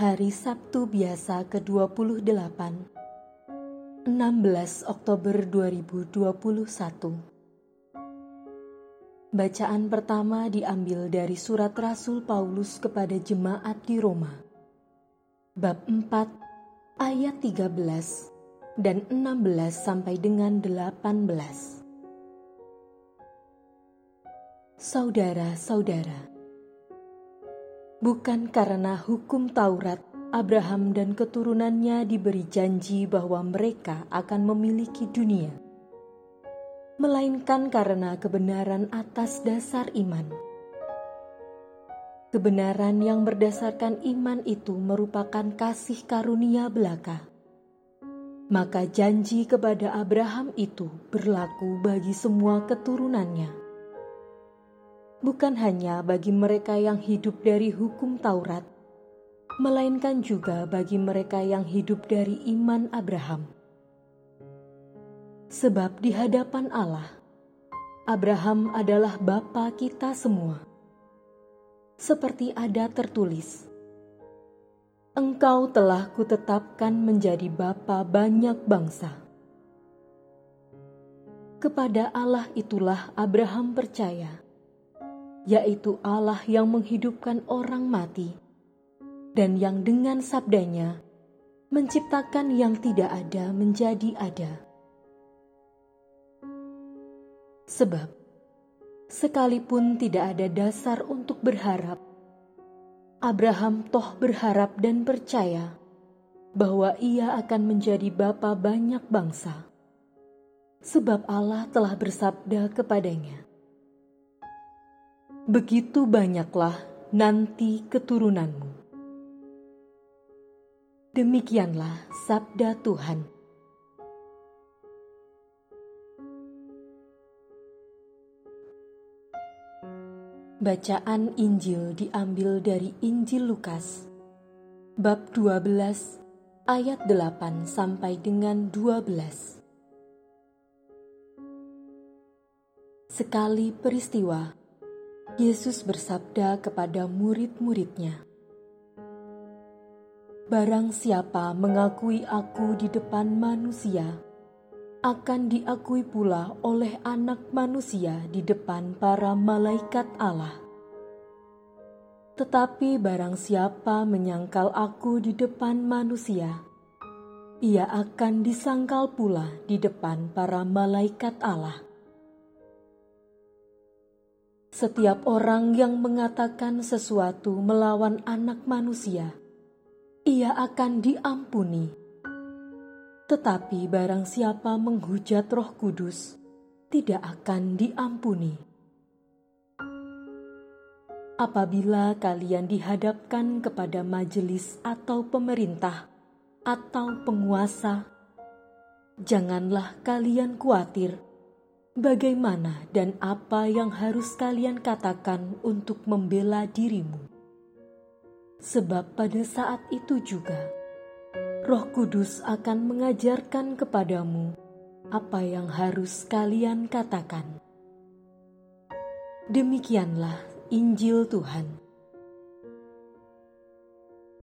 Hari Sabtu biasa ke-28 16 Oktober 2021 Bacaan pertama diambil dari surat Rasul Paulus kepada jemaat di Roma. Bab 4 ayat 13 dan 16 sampai dengan 18 Saudara-saudara Bukan karena hukum Taurat, Abraham dan keturunannya diberi janji bahwa mereka akan memiliki dunia, melainkan karena kebenaran atas dasar iman. Kebenaran yang berdasarkan iman itu merupakan kasih karunia belaka. Maka janji kepada Abraham itu berlaku bagi semua keturunannya bukan hanya bagi mereka yang hidup dari hukum Taurat, melainkan juga bagi mereka yang hidup dari iman Abraham. Sebab di hadapan Allah, Abraham adalah bapa kita semua. Seperti ada tertulis, Engkau telah kutetapkan menjadi bapa banyak bangsa. Kepada Allah itulah Abraham percaya yaitu Allah yang menghidupkan orang mati, dan yang dengan sabdanya menciptakan yang tidak ada menjadi ada. Sebab, sekalipun tidak ada dasar untuk berharap, Abraham toh berharap dan percaya bahwa ia akan menjadi bapa banyak bangsa, sebab Allah telah bersabda kepadanya, begitu banyaklah nanti keturunanmu. Demikianlah sabda Tuhan. Bacaan Injil diambil dari Injil Lukas bab 12 ayat 8 sampai dengan 12. Sekali peristiwa Yesus bersabda kepada murid-muridnya, "Barang siapa mengakui Aku di depan manusia, akan diakui pula oleh Anak Manusia di depan para malaikat Allah. Tetapi barang siapa menyangkal Aku di depan manusia, ia akan disangkal pula di depan para malaikat Allah." Setiap orang yang mengatakan sesuatu melawan Anak Manusia, ia akan diampuni. Tetapi barang siapa menghujat Roh Kudus, tidak akan diampuni. Apabila kalian dihadapkan kepada majelis atau pemerintah atau penguasa, janganlah kalian khawatir bagaimana dan apa yang harus kalian katakan untuk membela dirimu. Sebab pada saat itu juga, Roh Kudus akan mengajarkan kepadamu apa yang harus kalian katakan. Demikianlah Injil Tuhan.